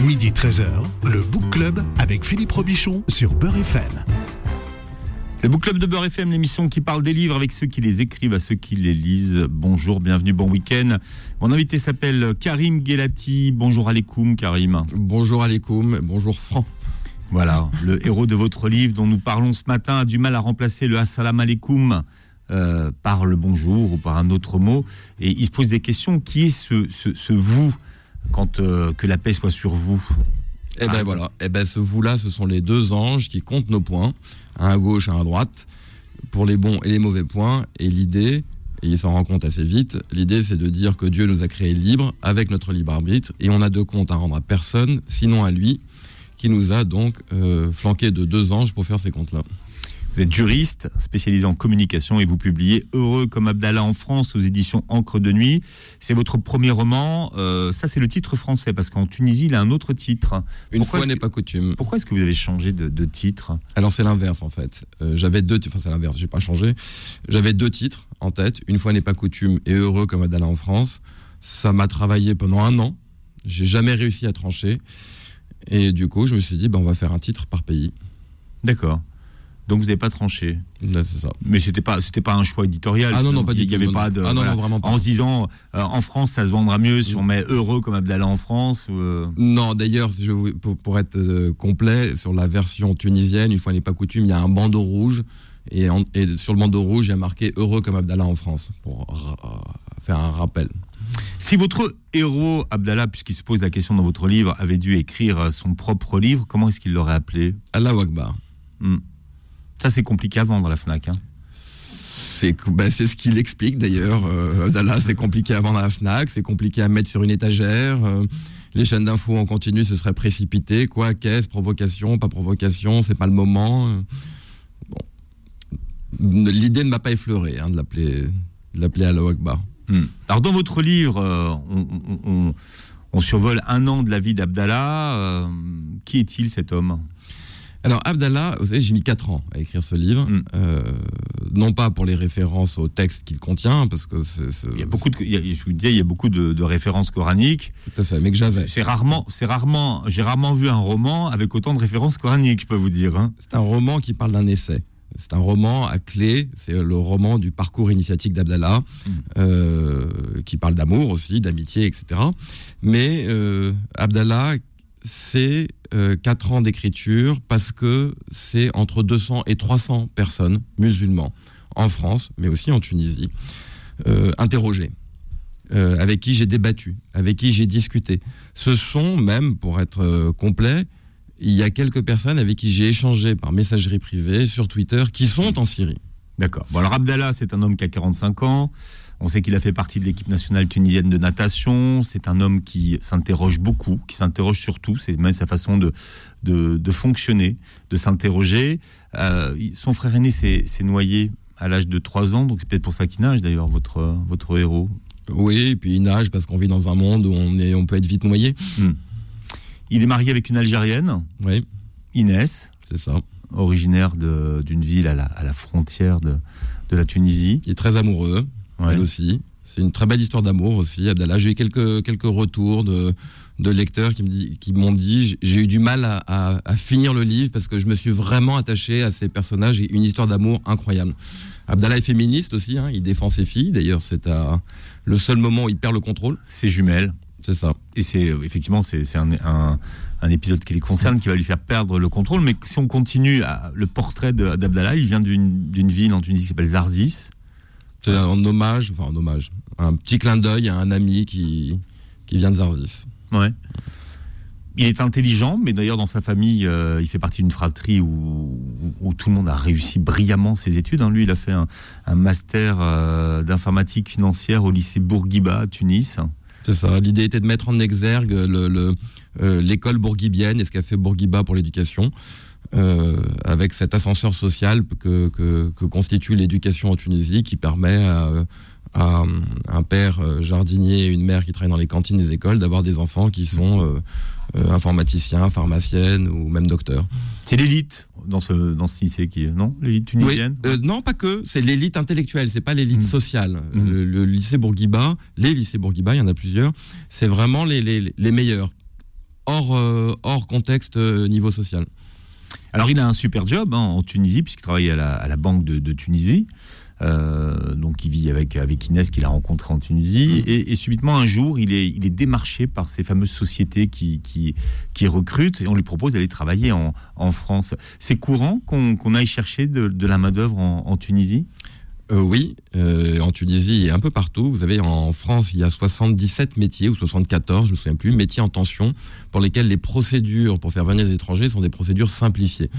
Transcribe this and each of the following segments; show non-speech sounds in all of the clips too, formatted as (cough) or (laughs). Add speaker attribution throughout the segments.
Speaker 1: Midi 13h, le Book Club avec Philippe Robichon sur Beurre FM.
Speaker 2: Le Book Club de Beurre FM, l'émission qui parle des livres avec ceux qui les écrivent à ceux qui les lisent. Bonjour, bienvenue, bon week-end. Mon invité s'appelle Karim Gelati. Bonjour Alekoum, Karim.
Speaker 3: Bonjour Alekoum, bonjour Franck.
Speaker 2: Voilà, le (laughs) héros de votre livre dont nous parlons ce matin a du mal à remplacer le Assalam alaikum euh, par le bonjour ou par un autre mot. Et il se pose des questions. Qui est ce, ce, ce vous quand euh, que la paix soit sur vous
Speaker 3: Eh ben voilà, eh ben ce vous-là, ce sont les deux anges qui comptent nos points, un à gauche, un à droite, pour les bons et les mauvais points. Et l'idée, et il s'en rend compte assez vite, l'idée c'est de dire que Dieu nous a créés libres avec notre libre arbitre, et on a de compte à rendre à personne, sinon à lui, qui nous a donc euh, flanqué de deux anges pour faire ces comptes-là.
Speaker 2: Vous êtes juriste, spécialisé en communication et vous publiez Heureux comme Abdallah en France aux éditions Encre de Nuit. C'est votre premier roman. Euh, ça, c'est le titre français parce qu'en Tunisie, il a un autre titre.
Speaker 3: Une
Speaker 2: Pourquoi
Speaker 3: fois n'est pas coutume.
Speaker 2: Pourquoi est-ce que vous avez changé de, de titre?
Speaker 3: Alors c'est l'inverse en fait. Euh, J'avais deux, enfin c'est l'inverse, j'ai pas changé. J'avais deux titres en tête. Une fois n'est pas coutume et heureux comme Adala en France. Ça m'a travaillé pendant un an. J'ai jamais réussi à trancher. Et du coup, je me suis dit, ben, on va faire un titre par pays.
Speaker 2: D'accord. Donc vous n'avez pas tranché.
Speaker 3: C'est ça.
Speaker 2: Mais c'était pas c'était pas un choix éditorial.
Speaker 3: Ah non, non, pas du
Speaker 2: Il y
Speaker 3: tout,
Speaker 2: avait
Speaker 3: non,
Speaker 2: pas de
Speaker 3: Ah non,
Speaker 2: voilà.
Speaker 3: non, vraiment pas.
Speaker 2: en se disant euh, en France ça se vendra mieux si on met heureux comme Abdallah en France. ou, euh,
Speaker 3: Non, d'ailleurs, pour, pour être euh, complet, sur la version tunisienne, une fois n'est pas coutume, il y a un bandeau rouge. Et, en- et sur le bandeau rouge, il y a marqué Heureux comme Abdallah en France, pour faire un rappel.
Speaker 2: Si votre héros Abdallah, puisqu'il se pose la question dans votre livre, avait dû écrire son propre livre, comment est-ce qu'il l'aurait appelé?
Speaker 3: Allah Akbar.
Speaker 2: Hmm. Ça c'est compliqué à vendre à la Fnac. hein.
Speaker 3: C'est ben, c'est ce qu'il explique d'ailleurs. Euh, Abdallah, c'est compliqué à vendre à la Fnac, c'est compliqué à mettre sur une étagère. euh, les chaînes d'infos en continu se seraient précipitées. Quoi, qu'est-ce, provocation, pas provocation, c'est pas le moment. Bon. L'idée ne m'a pas effleuré hein, de l'appeler l'appeler Allah Akbar.
Speaker 2: Hmm. Alors dans votre livre, euh, on, on- on- on survole un an de la vie d'Abdallah. euh, qui est-il cet homme?
Speaker 3: Alors Abdallah, vous savez, j'ai mis 4 ans à écrire ce livre,
Speaker 2: Mm.
Speaker 3: euh, non pas pour les références au texte qu'il contient, parce que c'est c'est-
Speaker 2: Il y a beaucoup de, il y a- je vous disais, il y a beaucoup de, de références coraniques.
Speaker 3: tout à fait, mais que j'avais.
Speaker 2: C'est rarement, c'est rarement, j'ai rarement vu un roman avec autant de références coraniques, je peux vous dire. hein.
Speaker 3: C'est un roman qui parle d'un essai. C'est un roman à clé, c'est le roman du parcours initiatique d'Abdallah,
Speaker 2: Mm.
Speaker 3: euh, qui parle d'amour aussi, d'amitié, etc. Mais euh, Abdallah, c'est euh, 4 ans d'écriture parce que c'est entre 200 et 300 personnes musulmans en France, mais aussi en Tunisie, euh, interrogées. euh, avec qui j'ai débattu, avec qui j'ai discuté. Ce sont même, pour être euh, complet, il y a quelques personnes avec qui j'ai échangé par messagerie privée sur Twitter qui sont en Syrie.
Speaker 2: D'accord. Bon, alors Abdallah, c'est un homme qui a 45 ans. On sait qu'il a fait partie de l'équipe nationale tunisienne de natation. C'est un homme qui s'interroge beaucoup, qui s'interroge surtout. C'est même sa façon de, de, de fonctionner, de s'interroger. Euh, son frère aîné s'est noyé à l'âge de 3 ans, donc c'est peut-être pour ça qu'il nage d'ailleurs, votre, votre héros.
Speaker 3: Oui, et puis il nage parce qu'on vit dans un monde où on, est, on peut être vite noyé.
Speaker 2: Il est marié avec une Algérienne,
Speaker 3: Oui,
Speaker 2: Inès,
Speaker 3: c'est ça.
Speaker 2: originaire d'une ville à la, à la frontière de, de la Tunisie.
Speaker 3: Il est très amoureux,
Speaker 2: Ouais.
Speaker 3: elle aussi. C'est une très belle histoire d'amour aussi, Abdallah. J'ai eu quelques, quelques retours de, de lecteurs qui me dit- qui m'ont dit j'ai eu du mal à, à- à finir le livre parce que je me suis vraiment attaché à ces personnages et une histoire d'amour incroyable. Abdallah est féministe aussi, hein, il défend ses filles. D'ailleurs, c'est à- le seul moment où il perd le contrôle.
Speaker 2: Ses jumelles.
Speaker 3: C'est ça.
Speaker 2: Et c'est effectivement c'est c'est un, un, un épisode qui les concerne qui va lui faire perdre le contrôle. Mais si on continue à, le portrait de- d'Abdallah, il vient d'une d'une ville en Tunisie qui s'appelle Zarzis.
Speaker 3: C'est un hommage, enfin un hommage, un petit clin d'œil à un ami qui, qui vient de Zarzis.
Speaker 2: Ouais. Il est intelligent, mais d'ailleurs dans sa famille, euh, il fait partie d'une fratrie où, où tout le monde a réussi brillamment ses études. hein. Lui, il a fait un, un master euh, d'informatique financière au lycée Bourguiba à Tunis.
Speaker 3: C'est ça. L'idée était de mettre en exergue le- le, euh, l'école bourguibienne et ce qu'a fait Bourguiba pour l'éducation, euh, avec cet ascenseur social que, que, que constitue l'éducation en Tunisie, qui permet à, à un père euh, jardinier et une mère qui travaillent dans les cantines des écoles d'avoir des enfants qui sont euh, euh, informaticiens, pharmaciennes ou même docteurs.
Speaker 2: C'est l'élite dans ce, dans ce lycée qui est, non? L'élite
Speaker 3: Oui,
Speaker 2: tunisienne
Speaker 3: euh, non, pas que. C'est l'élite intellectuelle, c'est pas l'élite
Speaker 2: Mm.
Speaker 3: sociale.
Speaker 2: Mm.
Speaker 3: Le, le lycée Bourguiba, les lycées Bourguiba, il y en a plusieurs, c'est vraiment les, les, les meilleurs. hors, hors contexte niveau social.
Speaker 2: Alors il a un super job hein, en Tunisie, puisqu'il travaille à la, à la Banque de, de Tunisie. Euh, donc il vit avec, avec Inès qu'il a rencontré en Tunisie. Et, et subitement, un jour, il est, il est démarché par ces fameuses sociétés qui, qui, qui recrutent et on lui propose d'aller travailler en, en France. C'est courant qu'on aille chercher de, de la main-d'œuvre en, en Tunisie?
Speaker 3: Euh, oui, euh, en Tunisie et un peu partout. Vous avez en France, il y a 77 métiers ou 74, je ne me souviens plus, métiers en tension pour lesquels les procédures pour faire venir les étrangers sont des procédures simplifiées.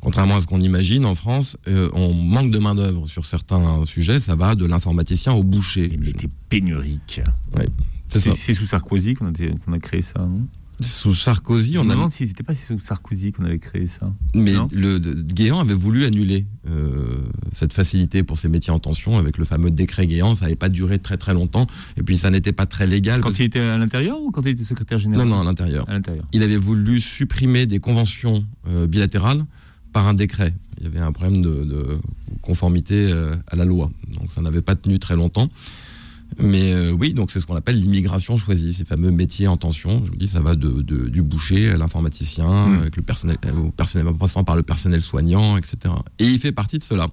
Speaker 3: Contrairement à ce qu'on imagine, en France, euh, on manque de main-d'œuvre sur certains sujets. Ça va de l'informaticien au boucher.
Speaker 2: Les métiers pénuriques.
Speaker 3: C'est
Speaker 2: sous Sarkozy qu'on a, a créé ça, non?
Speaker 3: Sous Sarkozy,
Speaker 2: Je
Speaker 3: on
Speaker 2: me
Speaker 3: a
Speaker 2: demande si c'était pas sous Sarkozy qu'on avait créé ça.
Speaker 3: Mais
Speaker 2: Non
Speaker 3: le de- Guéant avait voulu annuler euh, cette facilité pour ces métiers en tension avec le fameux décret Guéant. Ça n'avait pas duré très très longtemps. Et puis ça n'était pas très légal.
Speaker 2: Quand
Speaker 3: parce-
Speaker 2: il était à l'intérieur ou quand il était secrétaire
Speaker 3: Non,
Speaker 2: général
Speaker 3: non, à l'intérieur.
Speaker 2: À l'intérieur.
Speaker 3: Il avait voulu supprimer des conventions euh, bilatérales par un décret. Il y avait un problème de, de conformité euh, à la loi. Donc ça n'avait pas tenu très longtemps. Mais euh, oui, donc c'est ce qu'on appelle l'immigration choisie, ces fameux métiers en tension. Je vous dis, ça va de, de- du boucher à l'informaticien,
Speaker 2: Mm.
Speaker 3: avec le personnel, euh, au personnel, en passant par le personnel soignant, etc. Et il fait partie de cela.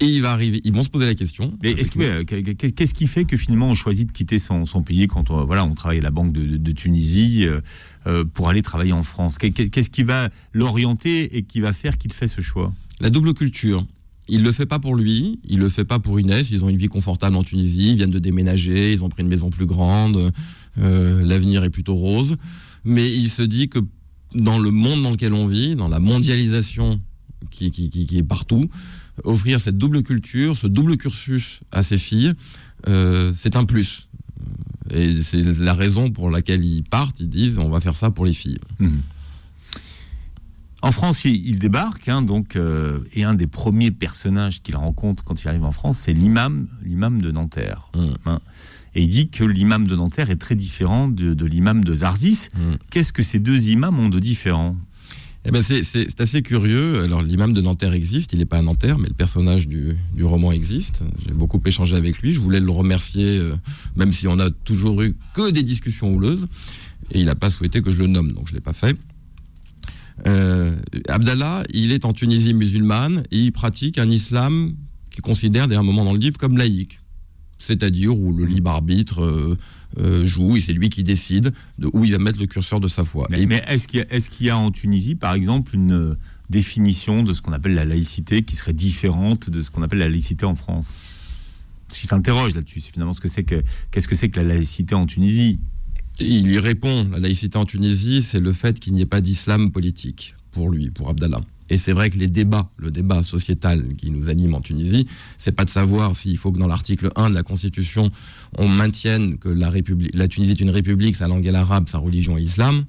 Speaker 3: Et il va arriver, ils vont se poser la question.
Speaker 2: Mais est-ce que, euh, qu'est- qu'est-ce qui fait que finalement on choisit de quitter son, son pays quand on, voilà, on travaille à la Banque de, de- de Tunisie euh, euh, pour aller travailler en France? Qu'est- Qu'est-ce qui va l'orienter et qui va faire qu'il fait ce choix?
Speaker 3: La double culture. Il le fait pas pour lui, il le fait pas pour Inès. Ils ont une vie confortable en Tunisie, ils viennent de déménager, ils ont pris une maison plus grande, euh, l'avenir est plutôt rose. Mais il se dit que dans le monde dans lequel on vit, dans la mondialisation qui, est partout, offrir cette double culture, ce double cursus à ses filles, euh, c'est un plus. Et c'est la raison pour laquelle ils partent. Ils disent on va faire ça pour les filles.
Speaker 2: En France, il, il débarque, hein, donc, euh, et un des premiers personnages qu'il rencontre quand il arrive en France, c'est l'imam, l'imam de Nanterre.
Speaker 3: Mm.
Speaker 2: Hein. Et il dit que l'imam de Nanterre est très différent de, de l'imam de Zarzis.
Speaker 3: Mm.
Speaker 2: Qu'est-ce que ces deux imams ont de différent?
Speaker 3: Eh ben c'est, assez curieux. Alors l'imam de Nanterre existe, il n'est pas à Nanterre, mais le personnage du, du roman existe. J'ai beaucoup échangé avec lui. Je voulais le remercier, euh, même si on a toujours eu que des discussions houleuses. Et il n'a pas souhaité que je le nomme, donc je ne l'ai pas fait. Euh, Abdallah, il est en Tunisie musulmane et il pratique un islam qu'il considère, dès un moment dans le livre, comme laïque. C'est-à-dire où le libre arbitre euh, euh, joue et c'est lui qui décide de où il va mettre le curseur de sa foi.
Speaker 2: Mais, est-ce qu'il y, a- y en Tunisie, par exemple, une définition de ce qu'on appelle la laïcité qui serait différente de ce qu'on appelle la laïcité en France? Ce qui s'interroge là-dessus, c'est finalement ce que c'est que qu'est-ce que c'est que la laïcité en Tunisie?
Speaker 3: Il lui répond, la laïcité en Tunisie, c'est le fait qu'il n'y ait pas d'islam politique pour lui, pour Abdallah. Et c'est vrai que les débats, le débat sociétal qui nous anime en Tunisie, c'est pas de savoir s'il faut que dans l'article 1 de la Constitution, on maintienne que la, Tunisie est une république, sa langue est l'arabe, sa religion est l'islam,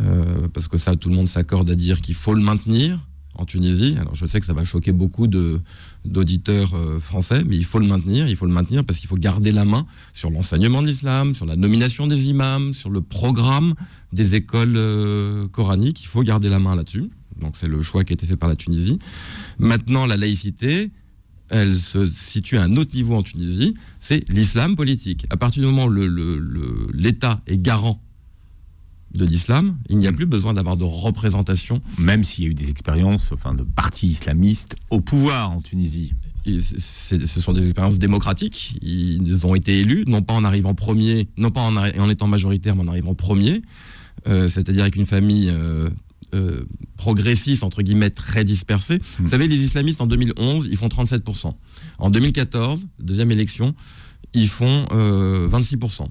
Speaker 3: euh, parce que ça, tout le monde s'accorde à dire qu'il faut le maintenir en Tunisie. Alors je sais que ça va choquer beaucoup de d'auditeurs euh, français, mais il faut le maintenir, il faut le maintenir parce qu'il faut garder la main sur l'enseignement de l'islam, sur la nomination des imams, sur le programme des écoles euh, coraniques, il faut garder la main là-dessus. Donc c'est le choix qui a été fait par la Tunisie. Maintenant, la laïcité, elle se situe à un autre niveau en Tunisie, c'est l'islam politique. À partir du moment où l'État est garant de l'islam, il n'y a plus besoin d'avoir de représentation
Speaker 2: Même s'il y a eu des expériences enfin, de partis islamistes au pouvoir en Tunisie.
Speaker 3: Ce sont des expériences démocratiques. Ils ont été élus, non pas en arrivant premier, non pas en, étant majoritaire, mais en arrivant premier. Euh, C'est-à-dire avec une famille euh, euh, progressiste, entre guillemets, très dispersée. Vous savez, les islamistes, en 2011, ils font 37%. En 2014, deuxième élection, ils font euh, 26%.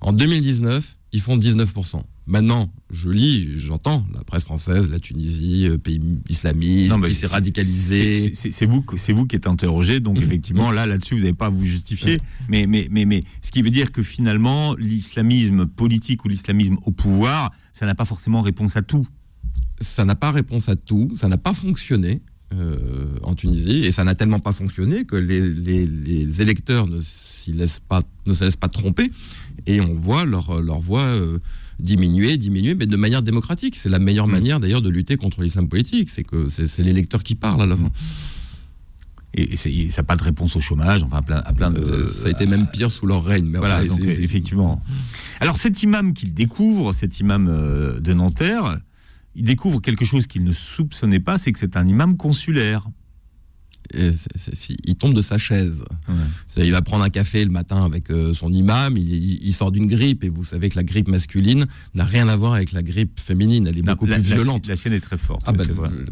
Speaker 3: En 2019, ils font 19%. Maintenant, je lis, j'entends la presse française, la Tunisie, euh, pays islamiste,
Speaker 2: Non,
Speaker 3: qui s'est radicalisé.
Speaker 2: C'est- vous, que- c'est vous qui êtes interrogé, donc (laughs) effectivement là, là-dessus, vous n'avez pas à vous justifier. Mais, mais, mais, mais, ce qui veut dire que finalement, l'islamisme politique ou l'islamisme au pouvoir, ça n'a pas forcément réponse à tout.
Speaker 3: ça n'a pas réponse à tout, ça n'a pas fonctionné euh, en Tunisie, et ça n'a tellement pas fonctionné que les, les- les électeurs ne, s'y laissent pas, ne se laissent pas tromper, et on voit leur, leur voix euh, diminuer, diminuer, mais de manière démocratique. C'est la meilleure
Speaker 2: Mm.
Speaker 3: manière d'ailleurs de lutter contre l'islam politique, c'est que c'est l'électeur qui parle à la fin.
Speaker 2: et, ça n'a pas de réponse au chômage, enfin à plein, de.
Speaker 3: Ça, a été même pire sous leur règne.
Speaker 2: Mais voilà, effectivement. Alors cet imam qu'il découvre, cet imam de Nanterre, il découvre quelque chose qu'il ne soupçonnait pas, c'est que c'est un imam consulaire
Speaker 3: il tombe de sa chaise. Il va prendre un café le matin avec euh, son imam, il, sort d'une grippe, et vous savez que la grippe masculine n'a rien à voir avec la grippe féminine, elle est beaucoup plus violente.
Speaker 2: La, sienne est très forte.
Speaker 3: Ah bah,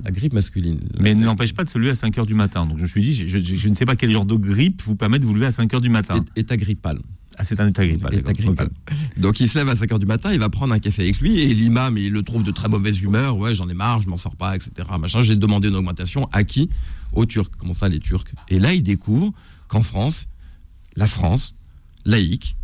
Speaker 3: la grippe masculine.
Speaker 2: Mais ne n'empêche pas de se lever à 5 h du matin. Donc je me suis dit, je, ne sais pas quel genre de grippe vous permet de vous lever à 5 h du matin.
Speaker 3: État grippal.
Speaker 2: Ah, c'est un état grippal.
Speaker 3: Donc il se lève à 5 h du matin, il va prendre un café avec lui et l'imam, il le trouve de très mauvaise humeur. Ouais, j'en ai marre, je m'en sors pas, etc. Machin. J'ai demandé une augmentation à qui? Aux Turcs. Comment ça, les Turcs Et là, il découvre qu'en France, la France, laïque,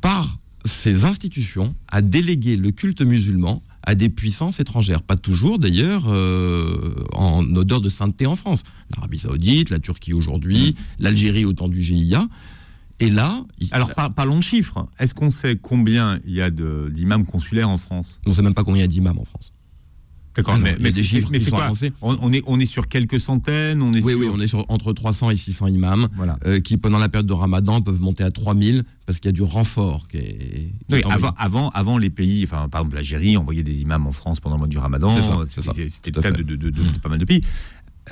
Speaker 3: par ses institutions, a délégué le culte musulman à des puissances étrangères. Pas toujours, d'ailleurs, euh, en odeur de sainteté en France. L'Arabie Saoudite, la Turquie aujourd'hui, mmh. l'Algérie au temps du GIA. Et là.
Speaker 2: Alors, parlons de chiffres. Est-ce qu'on sait combien il y a d'imams consulaires en France?
Speaker 3: On ne sait même pas combien il y a d'imams en France.
Speaker 2: D'accord, mais, mais, des chiffres mais qui sont avancés. On, est, on est sur quelques centaines on est
Speaker 3: Oui, oui, on est sur entre 300 et 600 imams euh, qui, pendant la période de ramadan, peuvent monter à 3000 parce qu'il y a du renfort qui est.
Speaker 2: avant, avant, avant, les pays, enfin, par exemple l'Algérie, envoyait des imams en France pendant le mois du ramadan. C'était le cas de, de, de, pas mal de pays.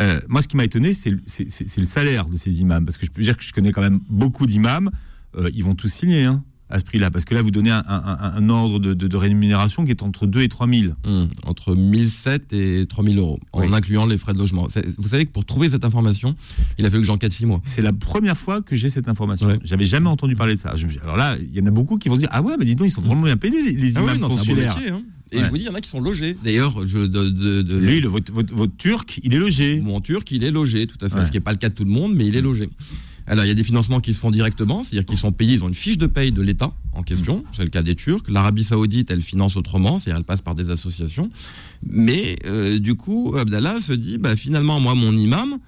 Speaker 2: Euh, moi, ce qui m'a étonné, c'est le salaire de ces imams. Parce que je peux dire que je connais quand même beaucoup d'imams. Euh, ils vont tous signer hein, à ce prix-là. Parce que là, vous donnez un, ordre de, rémunération qui est entre 2 et 3 000.
Speaker 3: Mmh, entre 1 700 et 3 000 euros, en incluant les frais de logement. Vous savez que pour trouver cette information, il a fallu que j'enquête 6 mois.
Speaker 2: C'est la première fois que j'ai cette information. J'avais jamais entendu parler de ça. alors là, il y en a beaucoup qui vont se dire Ah ouais, mais dis donc, ils sont vraiment bien payés, les, ah imams ah consulaires.
Speaker 3: Hein. Et je vous dis, il y en a qui sont logés. D'ailleurs, je. De, de,
Speaker 2: Lui, votre, votre, turc, il est logé.
Speaker 3: Mon turc, il est logé, tout à fait. Ce qui n'est pas le cas de tout le monde, mais il est logé. Alors, il y a des financements qui se font directement, c'est-à-dire qu'ils sont payés, ils ont une fiche de paye de l'État en question, mm. c'est le cas des Turcs. L'Arabie Saoudite, elle finance autrement, c'est-à-dire elle passe par des associations. Mais euh, du coup, Abdallah se dit, bah, finalement, moi, mon imam,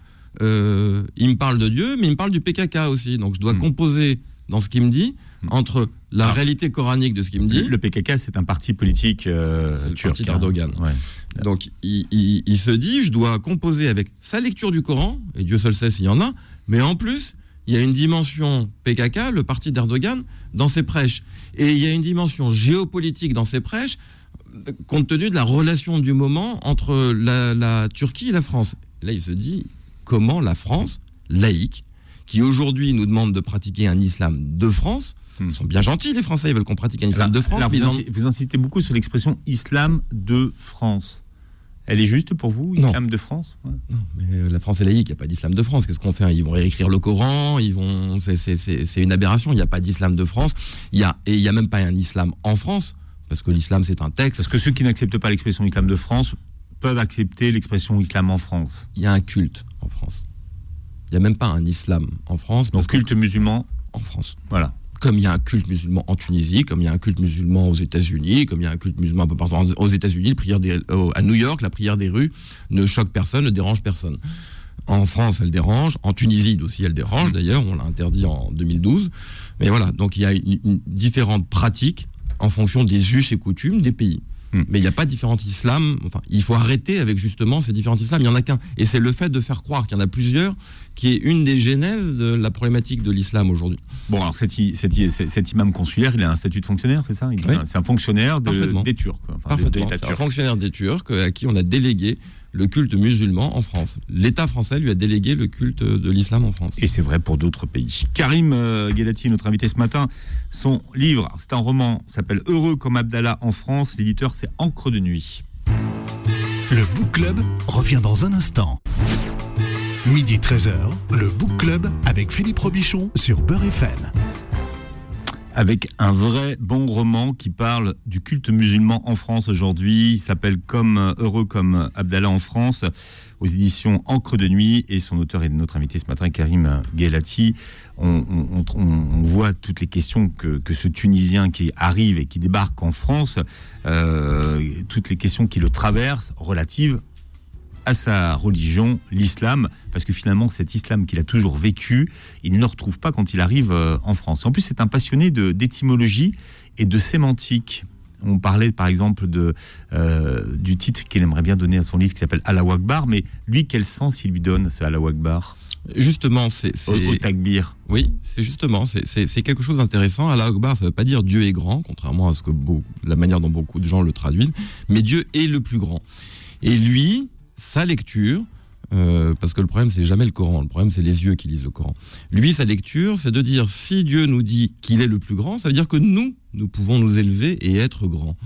Speaker 3: euh, il me parle de Dieu, mais il me parle du PKK aussi. Donc, je dois mm. composer dans ce qu'il me dit mm. entre la réalité coranique de ce qu'il me dit.
Speaker 2: Le PKK, c'est un parti politique euh,
Speaker 3: le parti hein. d'Erdogan. Donc, il, se dit, je dois composer avec sa lecture du Coran, et Dieu seul sait s'il y en a, mais en plus, il y a une dimension PKK, le parti d'Erdogan, dans ses prêches. Et il y a une dimension géopolitique dans ses prêches, compte tenu de la relation du moment entre la, Turquie et la France. Là, il se dit, comment la France, laïque, qui aujourd'hui nous demande de pratiquer un islam de France, ils hmm. sont bien gentils, les Français, ils veulent qu'on pratique un islam de France.
Speaker 2: vous, insistez beaucoup sur l'expression islam de France. Elle est juste pour vous, islam de France?
Speaker 3: Non, mais euh, la France est laïque, il n'y a pas d'islam de France. Qu'est-ce qu'on fait Ils vont réécrire le Coran, ils vont. C'est une aberration. Il n'y a pas d'islam de France. Il y a et il n'y a même pas un islam en France, parce que l'islam c'est un texte.
Speaker 2: Parce que ceux qui n'acceptent pas l'expression islam de France peuvent accepter l'expression islam en France.
Speaker 3: Il y a un culte en France. Il n'y a même pas un islam en France.
Speaker 2: Donc culte musulman
Speaker 3: en France.
Speaker 2: Voilà
Speaker 3: comme il y a un culte musulman en Tunisie, comme il y a un culte musulman aux États-Unis, comme il y a un culte musulman un peu partout aux États-Unis, prière à New York, la prière des rues ne choque personne, ne dérange personne. En France, elle dérange. En Tunisie aussi, elle dérange. D'ailleurs, on l'a interdit en 2012. Mais voilà, donc il y a une, différentes pratiques en fonction des us et coutumes des pays. Hmm. Mais il n'y a pas différents islams. Enfin, il faut arrêter avec justement ces différents islams. Il n'y en a qu'un. Et c'est le fait de faire croire qu'il y en a plusieurs qui est une des genèses de la problématique de l'islam aujourd'hui.
Speaker 2: Bon, alors cet, cet, imam consulaire, il a un statut de fonctionnaire, c'est ça? C'est un, fonctionnaire des Turcs.
Speaker 3: Parfaitement. C'est un fonctionnaire des Turcs à qui on a délégué le culte musulman en France. L'État français lui a délégué le culte de l'islam en France.
Speaker 2: Et c'est vrai pour d'autres pays. Karim euh, notre invité ce matin, son livre, c'est un roman, s'appelle Heureux comme Abdallah en France. L'éditeur, c'est Encre de nuit.
Speaker 1: Le Book Club revient dans un instant. Midi 13h, le Book Club avec Philippe Robichon sur Beurre FM.
Speaker 2: Avec un vrai bon roman qui parle du culte musulman en France aujourd'hui. Il s'appelle Comme heureux comme Abdallah en France aux éditions Encre de nuit et son auteur est notre invité ce matin, Karim Ghelati. On, voit toutes les questions que, ce Tunisien qui arrive et qui débarque en France, euh, toutes les questions qui le traversent relatives à sa religion, l'islam, parce que finalement cet islam qu'il a toujours vécu, il ne le retrouve pas quand il arrive euh, en France. En plus, c'est un passionné d'étymologie et de sémantique. On parlait par exemple de, euh, du titre qu'il aimerait bien donner à son livre qui s'appelle Allah Akbar, mais lui, quel sens il lui donne ce Allah Akbar?
Speaker 3: Justement, c'est.
Speaker 2: Au, au takbir.
Speaker 3: Oui, c'est justement, c'est quelque chose d'intéressant. Allah Akbar, ça ne veut pas dire Dieu est grand, contrairement à ce que la manière dont beaucoup de gens le traduisent, mais Dieu est le plus grand. Et lui, sa lecture, euh, parce que le problème, c'est jamais le Coran. Le problème, c'est les yeux qui lisent le Coran. Lui, sa lecture, c'est de dire si Dieu nous dit qu'il est le plus grand, ça veut dire que nous, nous pouvons nous élever et être grands.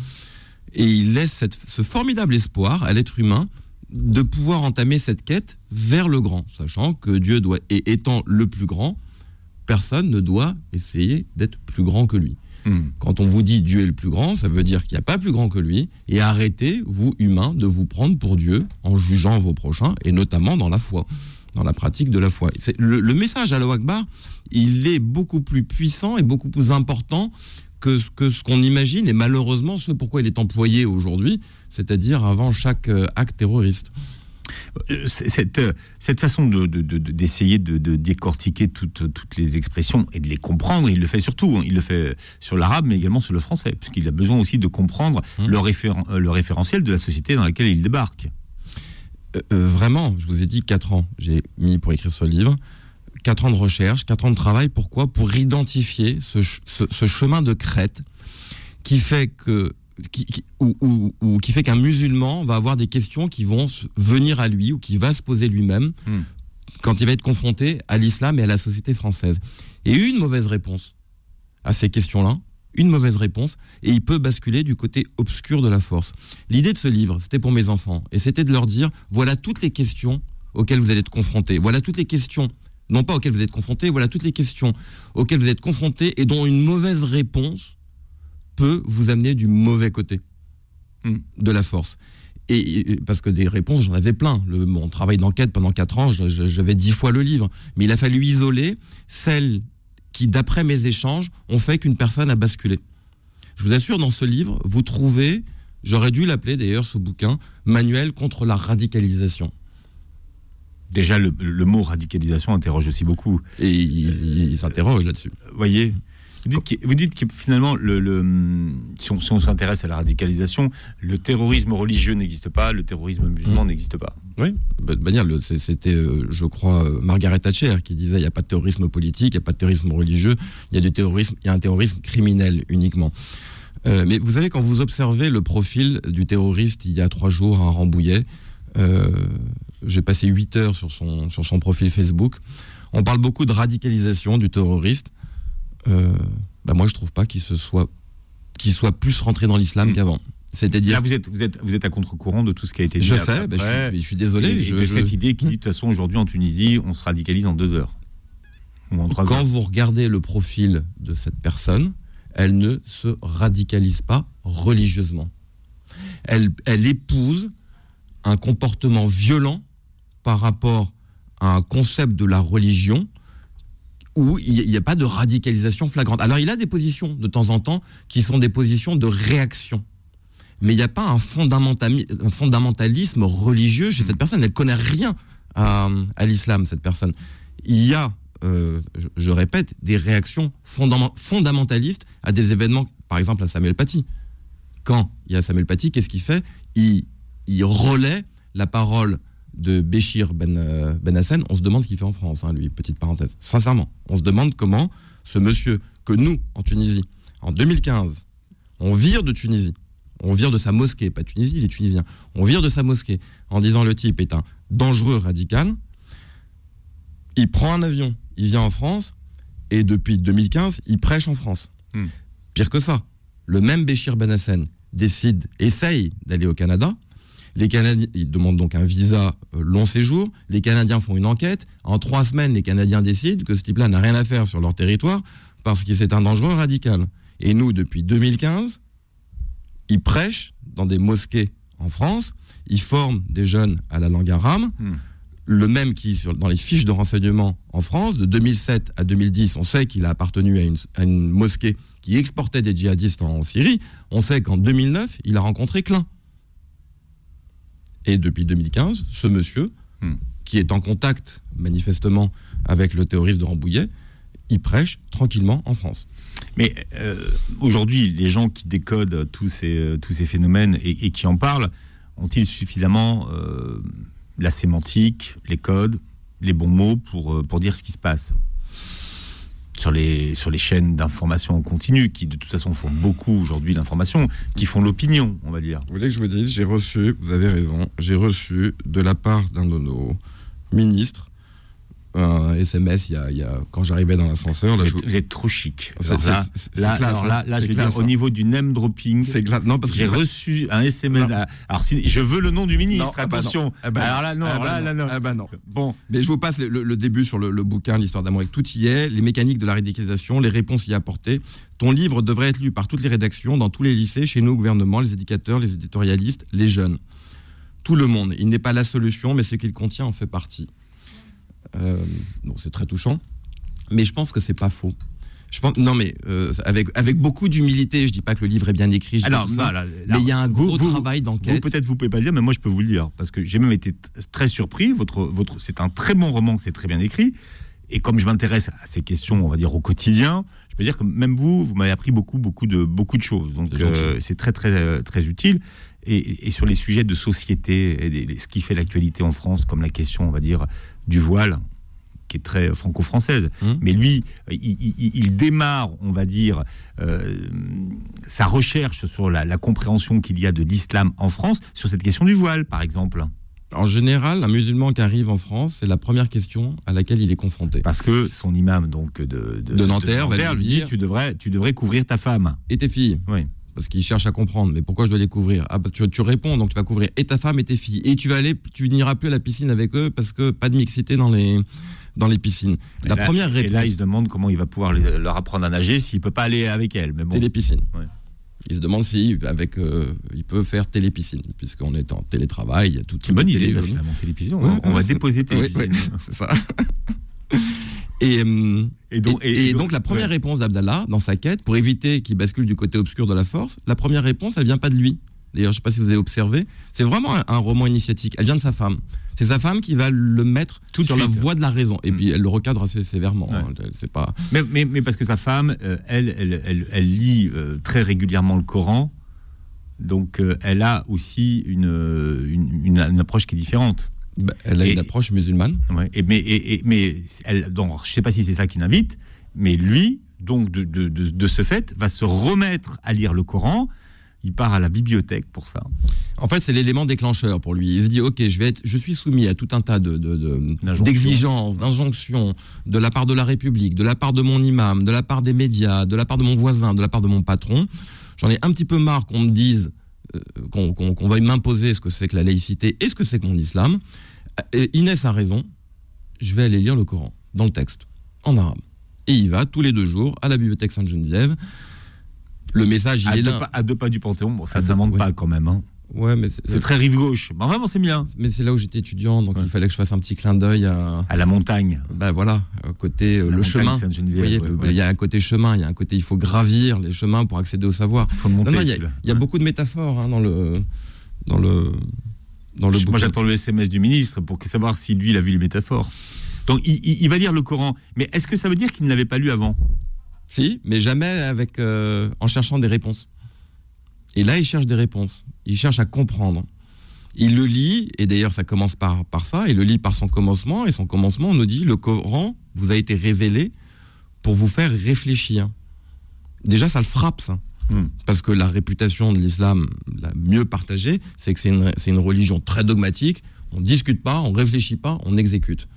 Speaker 3: Et il laisse ce formidable espoir à l'être humain de pouvoir entamer cette quête vers le grand, sachant que Dieu doit, et étant le plus grand, personne ne doit essayer d'être plus grand que lui. Hmm. Quand on vous dit Dieu est le plus grand, ça veut dire qu'il n'y a pas plus grand que lui. Et arrêtez, vous humains, de vous prendre pour Dieu en jugeant vos prochains, et notamment dans la foi, dans la pratique de la foi. Le, message à Akbar, il est beaucoup plus puissant et beaucoup plus important que, que ce qu'on imagine, et malheureusement ce pourquoi il est employé aujourd'hui, c'est-à-dire avant chaque euh, acte terroriste.
Speaker 2: Euh, cette, euh, cette façon d'essayer de, de, décortiquer toutes, toutes les expressions et de les comprendre, il le fait surtout, hein. il le fait sur l'arabe, mais également sur le français, puisqu'il a besoin aussi de comprendre mmh. le, le référentiel de la société dans laquelle il débarque.
Speaker 3: vraiment, je vous ai dit 4 ans, j'ai mis pour écrire ce livre. 4 ans de recherche, 4 ans de travail, pourquoi? Pour identifier ce, ce, chemin de crête qui fait que qui, ou, qui fait qu'un musulman va avoir des questions qui vont venir à lui ou qui va se poser lui-même hmm. quand il va être confronté à l'islam et à la société française. Et une mauvaise réponse à ces questions-là, une mauvaise réponse, et il peut basculer du côté obscur de la force. L'idée de ce livre, c'était pour mes enfants, et c'était de leur dire, voilà toutes les questions auxquelles vous allez être confrontés, voilà toutes les questions non pas auxquelles vous êtes confrontés, voilà toutes les questions auxquelles vous êtes confrontés et dont une mauvaise réponse peut vous amener du mauvais côté hmm. de la force. Et, parce que des réponses, j'en avais plein. Le, mon travail d'enquête pendant 4 ans, j'avais dix fois le livre. Mais il a fallu isoler celles qui, d'après mes échanges, ont fait qu'une personne a basculé. Je vous assure, dans ce livre, vous trouvez, j'aurais dû l'appeler d'ailleurs ce bouquin, Manuel contre la radicalisation.
Speaker 2: Déjà, le, mot radicalisation interroge aussi beaucoup.
Speaker 3: Et il, s'interroge là-dessus.
Speaker 2: Vous voyez vous dites, que, finalement, le, si on s'intéresse à la radicalisation, le terrorisme religieux n'existe pas, le terrorisme musulman mmh. n'existe pas.
Speaker 3: Oui, bah, de manière, c'était, euh, je crois, euh, Margaret Thatcher qui disait il n'y a pas de terrorisme politique, il n'y a pas de terrorisme religieux, il y a du terrorisme, il y a un terrorisme criminel uniquement. Euh, mais vous savez, quand vous observez le profil du terroriste il y a trois jours à Rambouillet, j'ai passé 8 heures sur son, sur son profil Facebook. On parle beaucoup de radicalisation du terroriste. Euh, bah moi, je trouve pas qu'il se soit, qu'il soit plus rentré dans l'islam hmm. qu'avant.
Speaker 2: C'est-à-dire. Là, vous êtes, vous, êtes, vous êtes à contre-courant de tout ce qui a été dit.
Speaker 3: Je sais, bah, je, suis, désolé.
Speaker 2: je, cette idée qui dit, de toute façon, aujourd'hui en Tunisie, on se radicalise en deux heures.
Speaker 3: Ou en trois Quand vous regardez le profil de cette personne, elle ne se radicalise pas religieusement. Elle, elle épouse un comportement violent par rapport à un concept de la religion où il n'y a pas de radicalisation flagrante. Alors il a des positions de temps en temps qui sont des positions de réaction. Mais il n'y a pas un, fondamentalisme religieux chez cette personne. Elle ne connaît rien à, l'islam, cette personne. Il y a, euh, je, répète, des réactions fondamentalistes à des événements, par exemple à Samuel Paty. Quand il y a Samuel Paty, qu'est-ce qu'il fait? Il, il relaie la parole de Béchir Ben, euh, ben Hassen, on se demande ce qu'il fait en France, hein, lui, petite parenthèse. Sincèrement, on se demande comment ce monsieur que nous, en Tunisie, en 2015, on vire de Tunisie, on vire de sa mosquée, pas Tunisie, il est tunisien, on vire de sa mosquée en disant le type est un dangereux radical, il prend un avion, il vient en France, et depuis 2015, il prêche en France. Hmm. Pire que ça, le même Béchir Ben Hassen décide, essaye d'aller au Canada, les Canadiens, ils demandent donc un visa euh, long séjour. Les Canadiens font une enquête. En trois semaines, les Canadiens décident que ce type-là n'a rien à faire sur leur territoire parce que c'est un dangereux radical. Et nous, depuis 2015, ils prêchent dans des mosquées en France. Ils forment des jeunes à la langue arabe. Hmm. Le même qui, dans les fiches de renseignement en France, de 2007 à 2010, on sait qu'il a appartenu à une, à une mosquée qui exportait des djihadistes en Syrie. On sait qu'en 2009, il a rencontré Klein. Et depuis 2015, ce monsieur, hmm. qui est en contact manifestement avec le terroriste de Rambouillet, il prêche tranquillement en France.
Speaker 2: Mais euh, aujourd'hui, les gens qui décodent tous ces, euh, tous ces phénomènes et, qui en parlent, ont-ils suffisamment euh, la sémantique, les codes les bons mots pour, pour dire ce qui se passe? Sur les, sur les chaînes d'information continue, qui de toute façon font beaucoup aujourd'hui d'informations, qui font l'opinion, on va dire.
Speaker 3: Vous voulez que je vous dise, j'ai reçu, vous avez raison, j'ai reçu de la part d'un de nos ministres un SMS il y a, il y a- quand j'arrivais dans l'ascenseur.
Speaker 2: Vous
Speaker 3: je-
Speaker 2: vous êtes trop chic.
Speaker 3: C'est-
Speaker 2: Alors là, là,
Speaker 3: classe,
Speaker 2: alors
Speaker 3: hein.
Speaker 2: là, là,
Speaker 3: C'est
Speaker 2: je veux dire, au
Speaker 3: hein.
Speaker 2: niveau du name dropping.
Speaker 3: Non, parce que
Speaker 2: j'ai reçu un SMS. À- alors, si, je veux le nom du ministre,
Speaker 3: Non, ah bah
Speaker 2: attention.
Speaker 3: Ah bah
Speaker 2: alors là, non,
Speaker 3: Ah bah
Speaker 2: là,
Speaker 3: non. Ah bah non.
Speaker 2: Bon,
Speaker 3: Mais je vous passe le, le- le début sur le, le bouquin, l'histoire d'amour, avec tout y est, les mécaniques de la radicalisation, les réponses y apportées. Ton livre devrait être lu par toutes les rédactions, dans tous les lycées, chez nous au gouvernement, les éducateurs, les éditorialistes, les jeunes. Tout le monde. Il n'est pas la solution, mais ce qu'il contient en fait partie. Euh, donc c'est très touchant. Mais je pense que c'est pas faux. Je pense, non, mais euh, avec, avec beaucoup d'humilité, je dis pas que le livre est bien écrit, je dis
Speaker 2: alors,
Speaker 3: pas tout ça,
Speaker 2: non, là, là,
Speaker 3: mais il y a un gros
Speaker 2: vous-
Speaker 3: travail d'enquête.
Speaker 2: peut-être, vous pouvez pas le dire, mais moi, je peux vous le dire. Parce que j'ai même été très surpris. Votre, votre, c'est un très bon roman, c'est très bien écrit. Et comme je m'intéresse à ces questions, on va dire, au quotidien, je peux dire que même vous, vous m'avez appris beaucoup, beaucoup de, beaucoup de choses. Donc,
Speaker 3: C'est
Speaker 2: euh, très, très, très utile. Et, et sur les sujets de société, et des- ce qui fait l'actualité en France, comme la question, on va dire, du voile, qui est très franco-française.
Speaker 3: Hum.
Speaker 2: Mais lui, il, il- il démarre, on va dire, euh, sa recherche sur la, la compréhension qu'il y a de l'islam en France, sur cette question du voile, par exemple.
Speaker 3: En général, un musulman qui arrive en France, c'est la première question à laquelle il est confronté.
Speaker 2: Parce que son imam donc de,
Speaker 3: De Nanterre va lui
Speaker 2: lui dit tu devrais, tu devrais couvrir ta femme.
Speaker 3: Et tes filles
Speaker 2: Oui.
Speaker 3: Parce qu'il cherche à comprendre. Mais pourquoi je dois les couvrir? Ah, bah, tu, tu réponds, donc tu vas couvrir et ta femme et tes filles. Et tu vas aller, tu n'iras plus à la piscine avec eux parce que pas de mixité dans les, dans les piscines. La
Speaker 2: Et là-
Speaker 3: première
Speaker 2: Et là,
Speaker 3: réponse,
Speaker 2: il se demande comment il va pouvoir les- leur apprendre à nager s'il peut pas aller avec elle. Mais bon.
Speaker 3: c'est les piscines.
Speaker 2: Ouais.
Speaker 3: Il se demande si avec, euh, il peut faire télépiscine, puisqu'on est en télétravail, il y a
Speaker 2: une bonne idée,
Speaker 3: télé-
Speaker 2: là, finalement, télévision.
Speaker 3: Ouais,
Speaker 2: on va déposer
Speaker 3: Oui, oui, c'est ça. (laughs) et,
Speaker 2: Et donc,
Speaker 3: Et, et donc, la première
Speaker 2: ouais.
Speaker 3: réponse d'Abdallah dans sa quête, pour éviter qu'il bascule du côté obscur de la force, la première réponse, elle vient pas de lui. D'ailleurs, je sais pas si vous avez observé, c'est vraiment un, un roman initiatique. Elle vient de sa femme. C'est sa femme qui va le mettre
Speaker 2: Tout
Speaker 3: sur la voie de la raison. Et
Speaker 2: Mm.
Speaker 3: puis elle le recadre assez sévèrement.
Speaker 2: Ouais.
Speaker 3: hein. C'est pas.
Speaker 2: Mais, mais, mais parce que sa femme, euh, elle, elle, elle, elle lit euh, très régulièrement le Coran, donc euh, elle a aussi une, euh, une, une- une approche qui est différente.
Speaker 3: Bah, elle a
Speaker 2: Et-
Speaker 3: une approche musulmane.
Speaker 2: Ouais. Et, mais, et, et- mais elle, donc, je ne sais pas si c'est ça qui l'invite, mais lui, donc de, de, de, de ce fait, va se remettre à lire le Coran. Il part à la bibliothèque pour ça.
Speaker 3: En fait, c'est l'élément déclencheur pour lui. Il se dit, ok, je vais être, je suis soumis à tout un tas d'exigences, d'injonctions de la part de la République, de la part de mon imam, de la part des médias, de la part de mon voisin, de la part de mon patron. J'en ai un petit peu marre qu'on me dise, qu'on qu'on- qu'on veuille m'imposer ce que c'est que la laïcité et ce que c'est que mon islam. Et Inès a raison. Je vais aller lire le Coran dans le texte en arabe. Et il va tous les deux jours à la bibliothèque Sainte-Geneviève. Le message, il
Speaker 2: À
Speaker 3: est
Speaker 2: deux,
Speaker 3: là.
Speaker 2: pas, à deux pas du Panthéon, bon, ça ne demande
Speaker 3: ouais.
Speaker 2: pas quand même. hein.
Speaker 3: Ouais, mais
Speaker 2: C'est très rive gauche. Mais vraiment, c'est bien.
Speaker 3: Mais c'est là où j'étais étudiant, donc il fallait que je fasse un petit clin d'œil à,
Speaker 2: À la montagne.
Speaker 3: ben voilà, côté euh, le chemin. Vous voyez,
Speaker 2: ouais,
Speaker 3: il y a un côté chemin, il y a un côté il faut gravir les chemins pour accéder au savoir.
Speaker 2: faut le monter.
Speaker 3: Non, non, il y a,
Speaker 2: celui-là.
Speaker 3: il y a beaucoup de métaphores hein, dans le dans le dans le
Speaker 2: Moi, j'attends le SMS du ministre pour savoir si lui, il a vu les métaphores. Donc, il, il- il va lire le Coran. Mais est-ce que ça veut dire qu'il ne l'avait pas lu avant?
Speaker 3: Si, mais jamais avec euh, en cherchant des réponses. Et là, il cherche des réponses. Il cherche à comprendre. Il le lit, et d'ailleurs, ça commence par, par ça. Il le lit par son commencement, et son commencement nous dit le Coran vous a été révélé pour vous faire réfléchir. Déjà, ça le frappe, ça.
Speaker 2: Hmm.
Speaker 3: Parce que la réputation de l'islam, la mieux partagée, c'est que c'est une, une religion très dogmatique. On discute pas, on réfléchit pas, on exécute.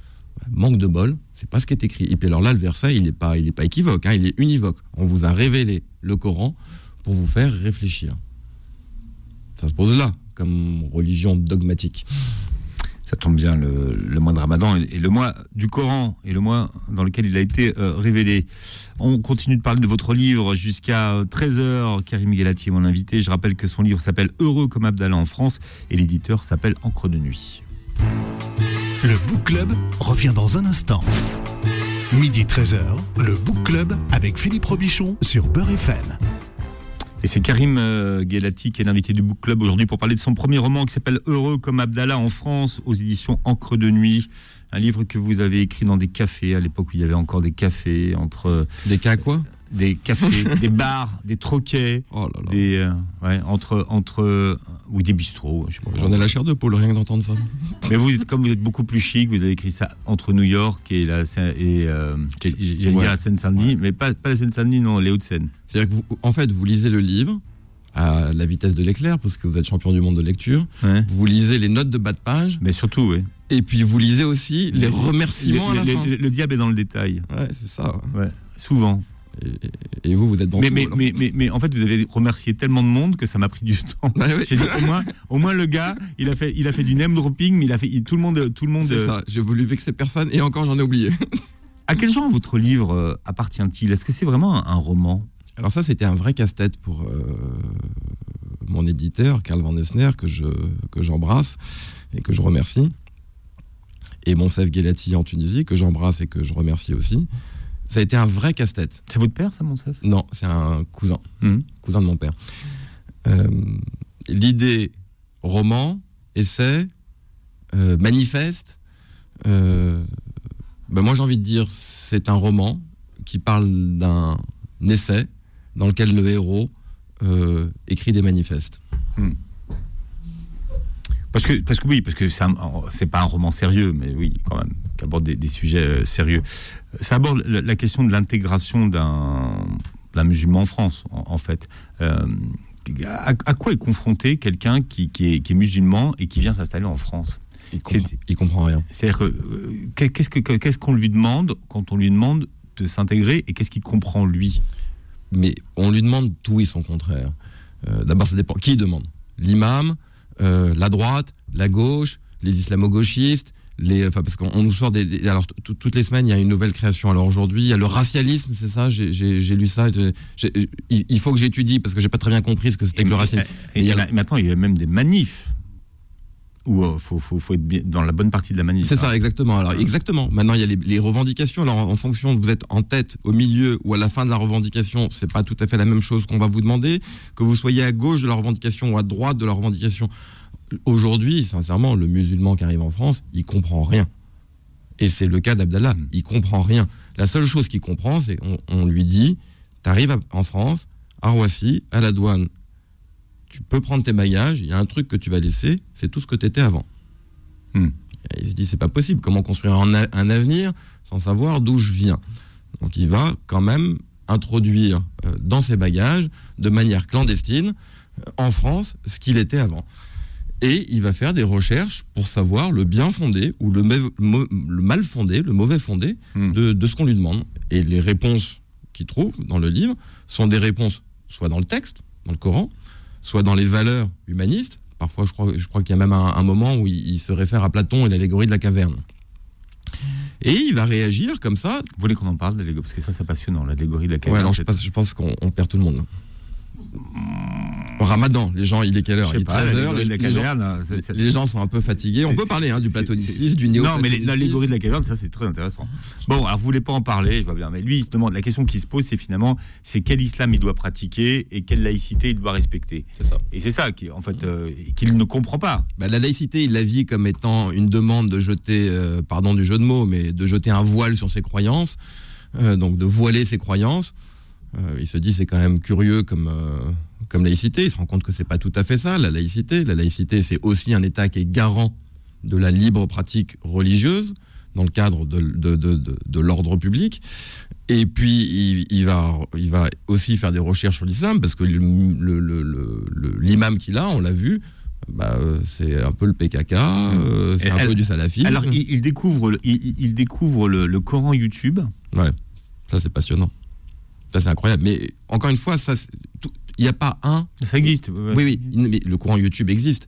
Speaker 3: Manque de bol, c'est pas ce qui est écrit. Et puis alors là, le verset, il n'est pas, il est pas équivoque, hein, il est univoque. On vous a révélé le Coran pour vous faire réfléchir. Ça se pose là, comme religion dogmatique.
Speaker 2: Ça tombe bien, le, le mois de Ramadan et, et le mois du Coran et le mois dans lequel il a été euh, révélé. On continue de parler de votre livre jusqu'à 13h. Karim Guelati est mon invité. Je rappelle que son livre s'appelle Heureux comme Abdallah en France et l'éditeur s'appelle Encre de nuit.
Speaker 1: Le Book Club revient dans un instant. Midi 13h, le Book Club avec Philippe Robichon sur Beurre FM.
Speaker 2: Et c'est Karim euh, Guelati qui est l'invité du Book Club aujourd'hui pour parler de son premier roman qui s'appelle Heureux comme Abdallah en France aux éditions Encre de nuit. Un livre que vous avez écrit dans des cafés à l'époque où il y avait encore des cafés entre
Speaker 3: Des cas quoi?
Speaker 2: Des cafés, (laughs) des bars, des troquets,
Speaker 3: Oh là là.
Speaker 2: des euh, ouais, entre entre ou des bistrots.
Speaker 3: J'en ai la chair de poule, rien que d'entendre ça. (laughs)
Speaker 2: Mais vous, êtes- comme vous êtes beaucoup plus chic, vous avez écrit ça entre New York et la, et euh, j'allais
Speaker 3: Ouais.
Speaker 2: dire la Seine-Saint-Denis, mais pas, pas la Seine-Saint-Denis, non, les Hauts-de-Seine.
Speaker 3: C'est-à-dire que, vous, en fait, vous lisez le livre à la vitesse de l'éclair, parce que vous êtes champion du monde de lecture. Vous lisez les notes de bas de page,
Speaker 2: Mais surtout, oui.
Speaker 3: et puis vous lisez aussi les remerciements à la
Speaker 2: le,
Speaker 3: fin.
Speaker 2: le- le diable est dans le détail,
Speaker 3: Ouais, c'est ça.
Speaker 2: ouais. souvent.
Speaker 3: Et vous, vous êtes dans
Speaker 2: Mais,
Speaker 3: tout,
Speaker 2: mais, mais, mais, mais en fait, vous avez remercié tellement de monde que ça m'a pris du (laughs) temps.
Speaker 3: Ouais.
Speaker 2: J'ai dit, au moins, au moins le gars, il a fait, il a fait du name dropping, mais il a fait il- tout le monde, tout le monde.
Speaker 3: C'est
Speaker 2: euh,
Speaker 3: ça. J'ai voulu vexer personne, et encore, j'en ai oublié. (laughs)
Speaker 2: À quel genre votre livre euh, appartient-il? Est-ce que c'est vraiment un, un roman?
Speaker 3: Alors ça, c'était un vrai casse-tête pour euh, mon éditeur, Karl Van Esner, que je que j'embrasse et que je remercie, et Monsef Gelati en Tunisie, que j'embrasse et que je remercie aussi. Ça a été un vrai casse-tête.
Speaker 2: C'est votre père, ça, mon chef?
Speaker 3: Non, c'est un cousin,
Speaker 2: Hum.
Speaker 3: cousin de mon père. Euh, L'idée roman, essai, euh, manifeste. euh, ben moi, j'ai envie de dire, c'est un roman qui parle d'un essai dans lequel le héros écrit des manifestes.
Speaker 2: Parce que, parce que oui, parce que c'est pas un roman sérieux, mais oui, quand même, qui aborde des, des sujets sérieux. Ça aborde la, question de l'intégration d'un musulman en France, en, en fait. Euh, à, à quoi est confronté quelqu'un qui, qui, est, qui est musulman et qui vient s'installer en France?
Speaker 3: Il comprend, il comprend rien.
Speaker 2: C'est-à-dire euh, qu'est-ce que- qu'est-ce qu'on lui demande quand on lui demande de s'intégrer et qu'est-ce qu'il comprend lui?
Speaker 3: Mais on lui demande tout et son contraire. Euh, D'abord, ça dépend. Qui demande? L'imam, la droite, la gauche, les islamo-gauchistes, les, enfin, parce qu'on on nous sort des, des- alors toutes les semaines il y a une nouvelle création. Alors aujourd'hui il y a le racialisme, c'est ça? J'ai- lu ça. il faut que j'étudie parce que j'ai pas très bien compris ce que c'était que le racisme.
Speaker 2: Et, maintenant, il y a même des manifs où il faut, faut, faut être dans la bonne partie de la manif.
Speaker 3: C'est
Speaker 2: hein.
Speaker 3: ça, exactement. Alors, exactement. Maintenant, il y a les, les revendications. Alors, en, en fonction de vous êtes en tête, au milieu ou à la fin de la revendication, c'est pas tout à fait la même chose qu'on va vous demander. Que vous soyez à gauche de la revendication ou à droite de la revendication. Aujourd'hui, sincèrement, le musulman qui arrive en France, il comprend rien. Et c'est le cas d'Abdallah.
Speaker 2: Mm.
Speaker 3: Il comprend rien. La seule chose qu'il comprend, c'est on, on lui dit, t'arrives à- en France, à Roissy, à la douane, tu peux prendre tes bagages, il y a un truc que tu vas laisser, c'est tout ce que tu étais avant.
Speaker 2: Hmm.
Speaker 3: Et il se dit, c'est pas possible, comment construire un, un avenir sans savoir d'où je viens? Donc il va quand même introduire euh, dans ses bagages, de manière clandestine, euh, en France, ce qu'il était avant. Et il va faire des recherches pour savoir le bien fondé ou le, mal fondé, le mauvais fondé
Speaker 2: Hmm.
Speaker 3: de, de ce qu'on lui demande. Et les réponses qu'il trouve dans le livre sont des réponses soit dans le texte, dans le Coran, soit dans les valeurs humanistes. Parfois, je crois, je crois qu'il y a même un, un moment où il, il se réfère à Platon et l'allégorie de la caverne. Et il va réagir comme ça.
Speaker 2: Vous voulez qu'on en parle, Parce que ça, c'est passionnant, l'allégorie de la
Speaker 3: Ouais,
Speaker 2: caverne.
Speaker 3: alors je pense, je pense qu'on on perd tout le monde. Ramadan, les gens, il est quelle heure Il est
Speaker 2: pas,
Speaker 3: 13 heures.
Speaker 2: l'allégorie
Speaker 3: Les,
Speaker 2: de la
Speaker 3: les gens, les sont un peu fatigués. On peut parler hein, du platonicisme, du
Speaker 2: Non, mais l'allégorie de la caverne, ça c'est très intéressant. Bon, alors vous voulez pas en parler, je vois bien. Mais lui, il se demande, la question qui se pose, c'est finalement, c'est quel islam il doit pratiquer et quelle laïcité il doit respecter.
Speaker 3: C'est ça.
Speaker 2: Et c'est ça qui, en fait, euh, qu'il ne comprend pas.
Speaker 3: Bah, la laïcité, il la vit comme étant une demande de jeter, euh, pardon du jeu de mots, mais de jeter un voile sur ses croyances, euh, donc de voiler ses croyances. Il se dit c'est quand même curieux comme, comme laïcité. Il se rend compte que c'est pas tout à fait ça, la laïcité. La laïcité, c'est aussi un État qui est garant de la libre pratique religieuse dans le cadre de, de, de, de- l'ordre public. Et puis, il, il va, il va aussi faire des recherches sur l'islam, parce que le- le- le- le- le- l'imam qu'il a, on l'a vu, bah, c'est un peu le PKK, euh, c'est un
Speaker 2: elle-
Speaker 3: peu du salafisme.
Speaker 2: Alors, il, il découvre, le, il, découvre le, le Coran YouTube.
Speaker 3: Ouais, ça c'est passionnant. Ça c'est incroyable. Mais encore une fois, ça, tout- il n'y a pas un.
Speaker 2: Ça existe.
Speaker 3: Oui, oui, mais le courant YouTube existe.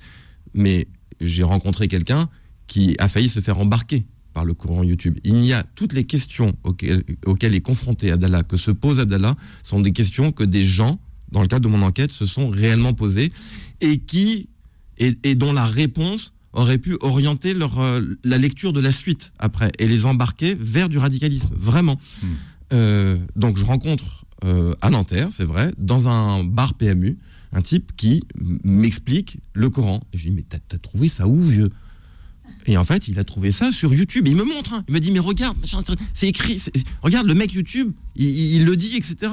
Speaker 3: Mais j'ai rencontré quelqu'un qui a failli se faire embarquer par le courant YouTube. Il y a toutes les questions auxquelles, auxquelles est confronté Abdallah, que se pose Abdallah, sont des questions que des gens, dans le cadre de mon enquête, se sont réellement posées et qui et, et dont la réponse aurait pu orienter leur, euh, la lecture de la suite après et les embarquer vers du radicalisme, vraiment.
Speaker 2: Hmm.
Speaker 3: Euh, donc je rencontre euh, à Nanterre, c'est vrai, dans un bar PMU, un type qui m'explique le Coran. Et je lui dis, mais t'as trouvé ça où, vieux? Et en fait, il a trouvé ça sur YouTube. Il me montre, hein. il me dit, mais regarde, c'est écrit, regarde, le mec YouTube, il le dit, etc.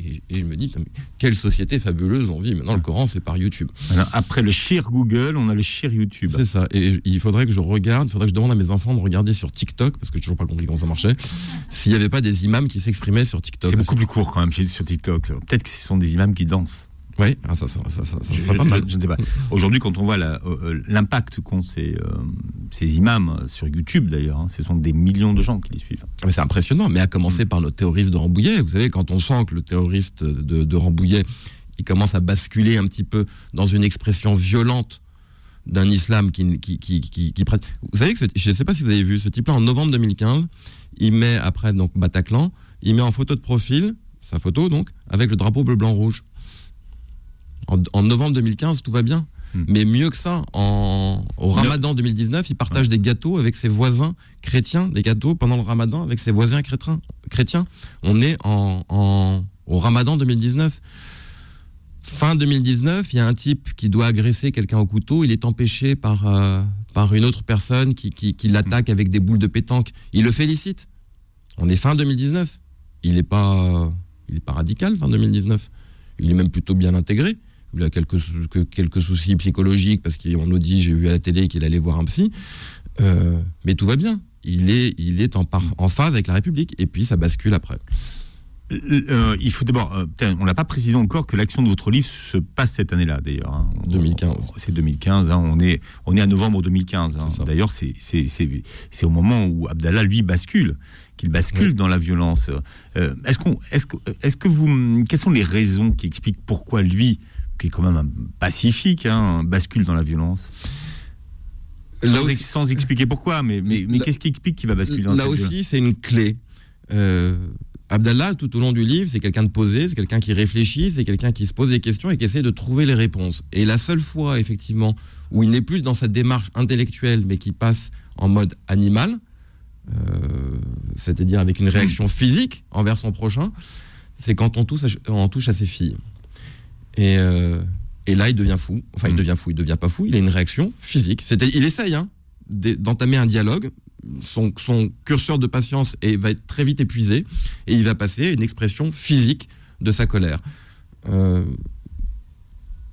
Speaker 3: Et, et je me dis, quelle société fabuleuse on vit. Maintenant, le Coran, c'est par YouTube.
Speaker 2: Alors, après le shir Google, on a le shir YouTube.
Speaker 3: C'est ça. Et il faudrait que je regarde, il faudrait que je demande à mes enfants de regarder sur TikTok, parce que j'ai toujours pas compris comment ça marchait, s'il n'y avait pas des imams qui s'exprimaient sur TikTok.
Speaker 2: C'est beaucoup plus court quand même sur TikTok. Peut-être que ce sont des imams qui dansent.
Speaker 3: Oui, ah, ça, ça, ça, ça,
Speaker 2: je,
Speaker 3: serait pas mal.
Speaker 2: Je, ne sais pas. Aujourd'hui, quand on voit euh, l'impact qu'ont ces, euh, ces, imams sur YouTube, d'ailleurs, hein, ce sont des millions de gens qui les suivent.
Speaker 3: Mais c'est impressionnant, mais à commencer mm. par notre terroriste de Rambouillet. Vous savez, quand on sent que le terroriste de, de Rambouillet, il commence à basculer un petit peu dans une expression violente d'un islam qui, qui, qui, qui, qui Vous savez que je ne sais pas si vous avez vu ce type-là en novembre 2015, il met après donc Bataclan, il met en photo de profil sa photo donc avec le drapeau bleu blanc rouge. En, novembre 2015, tout va bien. Hmm. Mais mieux que ça, en, au Ramadan 2019, il partage des gâteaux avec ses voisins chrétiens, des gâteaux pendant le Ramadan avec ses voisins chrétiens. On est en, au Ramadan 2019. Fin 2019, il y a un type qui doit agresser quelqu'un au couteau. Il est empêché par, euh, par une autre personne qui, qui, l'attaque avec des boules de pétanque. Il le félicite. On est fin 2019. Il n'est pas, il est pas radical, fin 2019. Il est même plutôt bien intégré. Il a quelques, quelques soucis psychologiques parce qu'on nous dit, j'ai vu à la télé qu'il allait voir un psy. Euh, mais tout va bien. Il est, il est en, en phase avec la République. Et puis ça bascule après.
Speaker 2: Euh, euh, il faut d'abord, on l'a pas précisé encore que l'action de votre livre se passe cette année-là d'ailleurs.
Speaker 3: 2015.
Speaker 2: Hein. C'est 2015. Hein. on est on est à novembre 2015. Hein. D'ailleurs, c'est c'est au moment où Abdallah lui bascule qu'il bascule dans la violence. est-ce qu'on est-ce que est-ce que vous quelles sont les raisons qui expliquent pourquoi lui qui est quand même un pacifique, hein, bascule dans la violence. Sans, expliquer pourquoi, mais, mais, qu'est-ce qui explique qu'il va basculer dans
Speaker 3: Là aussi, c'est une clé. Euh, Abdallah, tout au long du livre, c'est quelqu'un de posé, c'est quelqu'un qui réfléchit, c'est quelqu'un qui se pose des questions et qui essaie de trouver les réponses. Et la seule fois, effectivement, où il n'est plus dans cette démarche intellectuelle, mais qui passe en mode animal, euh, c'est-à-dire avec une réaction physique envers son prochain, c'est quand on touche, on touche à ses filles. Euh, et, là, il devient fou. Enfin, il mm. devient fou. Il devient pas fou. Il a une réaction physique. il essaye hein, d'entamer un dialogue. Son, curseur de patience va être très vite épuisé et il va passer à une expression physique de sa colère. Euh,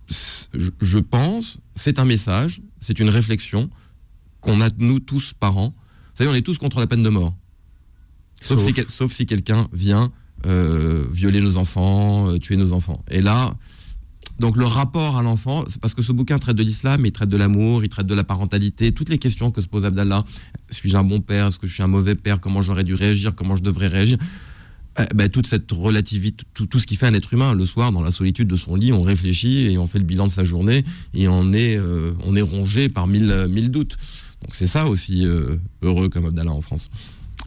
Speaker 3: je pense, c'est un message, c'est une réflexion qu'on a nous tous parents. Vous savez, on est tous contre la peine de mort. Sauf, si, quelqu'un vient euh, violer nos enfants, tuer nos enfants. Et là, donc le rapport à l'enfant, parce que ce bouquin traite de l'islam, il traite de l'amour, il traite de la parentalité, toutes les questions que se pose Abdallah. Suis-je un bon père? Est-ce que je suis un mauvais père? Comment j'aurais dû réagir? Comment je devrais réagir? Eh ben, toute cette relativité, tout, ce qui fait un être humain. Le soir, dans la solitude de son lit, on réfléchit et on fait le bilan de sa journée et on est, euh, on est rongé par mille, mille doutes. Donc c'est ça aussi euh, heureux comme Abdallah en France.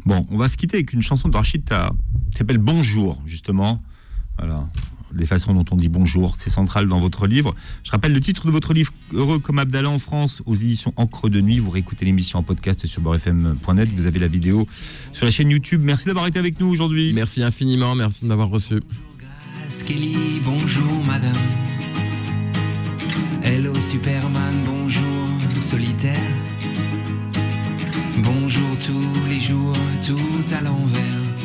Speaker 2: Bon, on va se quitter avec une chanson de Rachid qui s'appelle Bonjour, justement. Voilà les façons dont on dit bonjour, c'est central dans votre livre. Je rappelle le titre de votre livre, Heureux comme Abdallah en France, aux éditions Encre de Nuit. Vous réécoutez l'émission en podcast sur beurrefm.net. Vous avez la vidéo sur la chaîne YouTube. Merci d'avoir été avec nous aujourd'hui.
Speaker 3: Merci infiniment, merci de m'avoir reçu.
Speaker 4: bonjour madame. Hello Superman, bonjour solitaire. Bonjour tous les jours, tout à l'envers.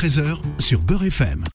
Speaker 1: 13h sur Beurre FM.